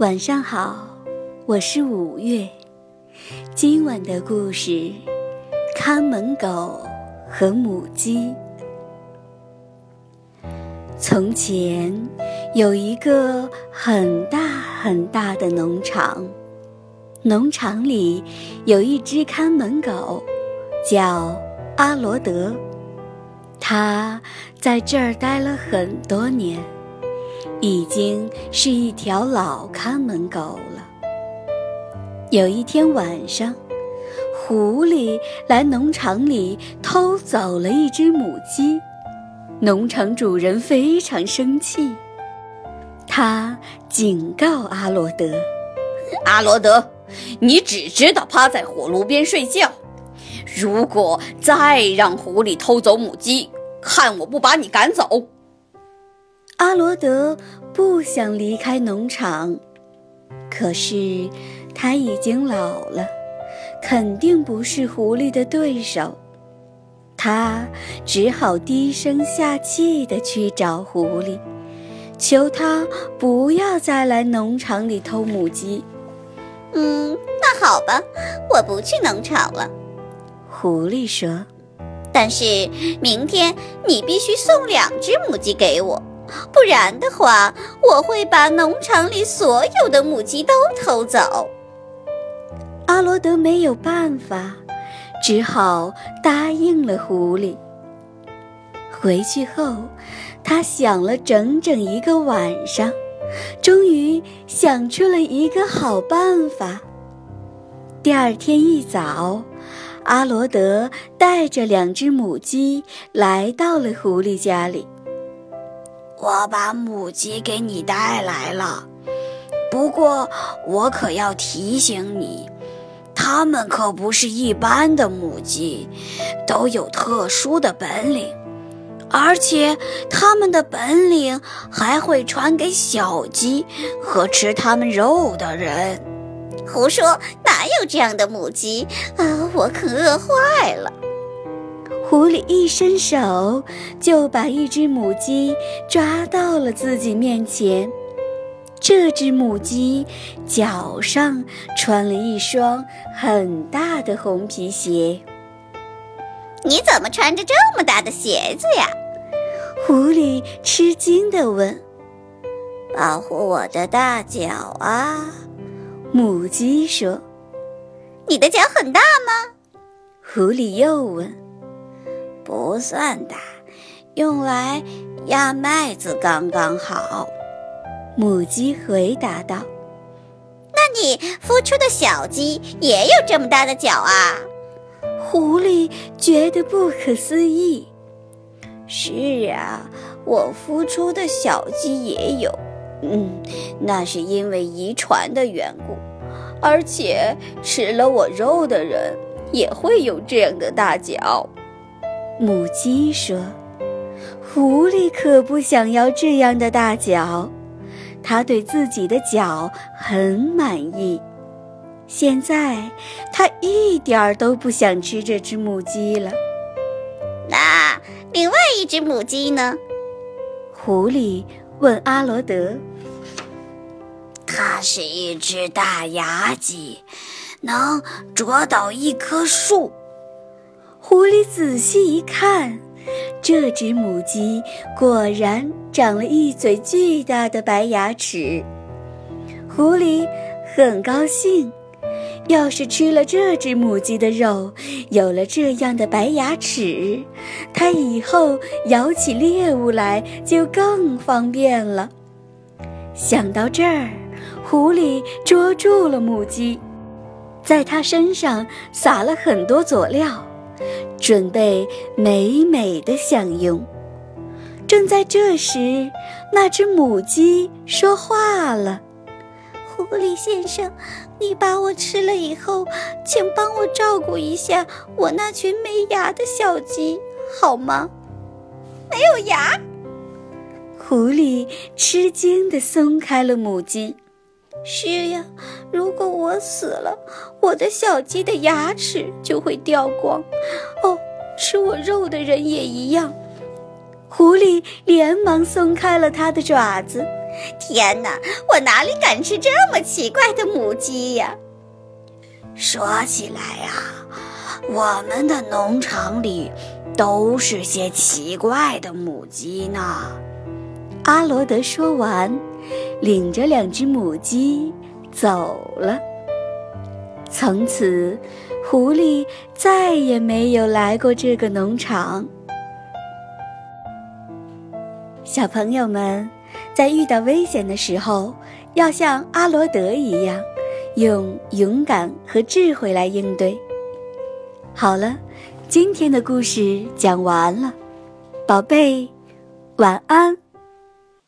晚上好，我是五月。今晚的故事：看门狗和母鸡。从前有一个很大很大的农场，农场里有一只看门狗，叫阿罗德。它在这儿待了很多年。已经是一条老看门狗了。有一天晚上，狐狸来农场里偷走了一只母鸡，农场主人非常生气，他警告阿罗德：“阿罗德，你只知道趴在火炉边睡觉，如果再让狐狸偷走母鸡，看我不把你赶走！”阿罗德不想离开农场，可是他已经老了，肯定不是狐狸的对手。他只好低声下气地去找狐狸，求他不要再来农场里偷母鸡。嗯，那好吧，我不去农场了。狐狸说：“但是明天你必须送两只母鸡给我。”不然的话，我会把农场里所有的母鸡都偷走。阿罗德没有办法，只好答应了狐狸。回去后，他想了整整一个晚上，终于想出了一个好办法。第二天一早，阿罗德带着两只母鸡来到了狐狸家里。我把母鸡给你带来了，不过我可要提醒你，它们可不是一般的母鸡，都有特殊的本领，而且它们的本领还会传给小鸡和吃它们肉的人。胡说，哪有这样的母鸡啊！我可饿坏了。狐狸一伸手，就把一只母鸡抓到了自己面前。这只母鸡脚上穿了一双很大的红皮鞋。你怎么穿着这么大的鞋子呀？狐狸吃惊地问。保护我的大脚啊！母鸡说。你的脚很大吗？狐狸又问。不算大，用来压麦子刚刚好。母鸡回答道：“那你孵出的小鸡也有这么大的脚啊？”狐狸觉得不可思议。“是啊，我孵出的小鸡也有，嗯，那是因为遗传的缘故，而且吃了我肉的人也会有这样的大脚。”母鸡说：“狐狸可不想要这样的大脚，它对自己的脚很满意。现在，它一点儿都不想吃这只母鸡了。那另外一只母鸡呢？”狐狸问阿罗德：“它是一只大牙鸡，能啄倒一棵树。”狐狸仔细一看，这只母鸡果然长了一嘴巨大的白牙齿。狐狸很高兴，要是吃了这只母鸡的肉，有了这样的白牙齿，它以后咬起猎物来就更方便了。想到这儿，狐狸捉住了母鸡，在它身上撒了很多佐料。准备美美的享用。正在这时，那只母鸡说话了：“狐狸先生，你把我吃了以后，请帮我照顾一下我那群没牙的小鸡，好吗？”没有牙。狐狸吃惊地松开了母鸡。是呀，如果我死了，我的小鸡的牙齿就会掉光。哦，吃我肉的人也一样。狐狸连忙松开了它的爪子，天哪，我哪里敢吃这么奇怪的母鸡呀？说起来呀，我们的农场里都是些奇怪的母鸡呢。阿罗德说完，领着两只母鸡走了。从此，狐狸再也没有来过这个农场。小朋友们，在遇到危险的时候，要像阿罗德一样，用勇敢和智慧来应对。好了，今天的故事讲完了，宝贝，晚安。